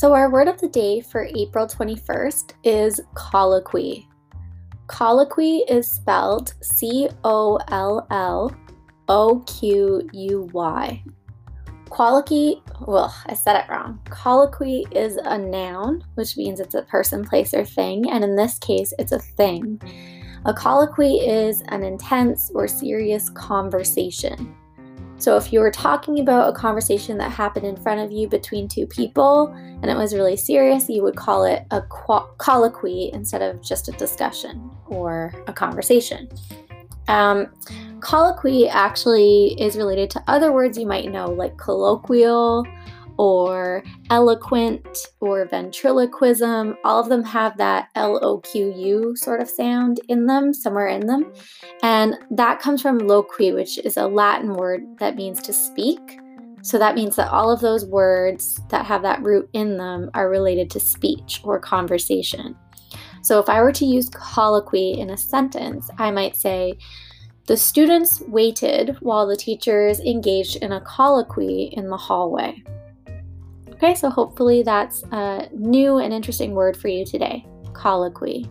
So, our word of the day for April 21st is colloquy. Colloquy is spelled C O L L O Q U Y. Colloquy, well, I said it wrong. Colloquy is a noun, which means it's a person, place, or thing, and in this case, it's a thing. A colloquy is an intense or serious conversation. So, if you were talking about a conversation that happened in front of you between two people and it was really serious, you would call it a colloquy instead of just a discussion or a conversation. Um, colloquy actually is related to other words you might know, like colloquial or eloquent or ventriloquism. All of them have that L O Q U sort of sound in them, somewhere in them. And that comes from loqui, which is a Latin word that means to speak. So that means that all of those words that have that root in them are related to speech or conversation. So if I were to use colloquy in a sentence, I might say, the students waited while the teachers engaged in a colloquy in the hallway. Okay, so hopefully that's a new and interesting word for you today colloquy.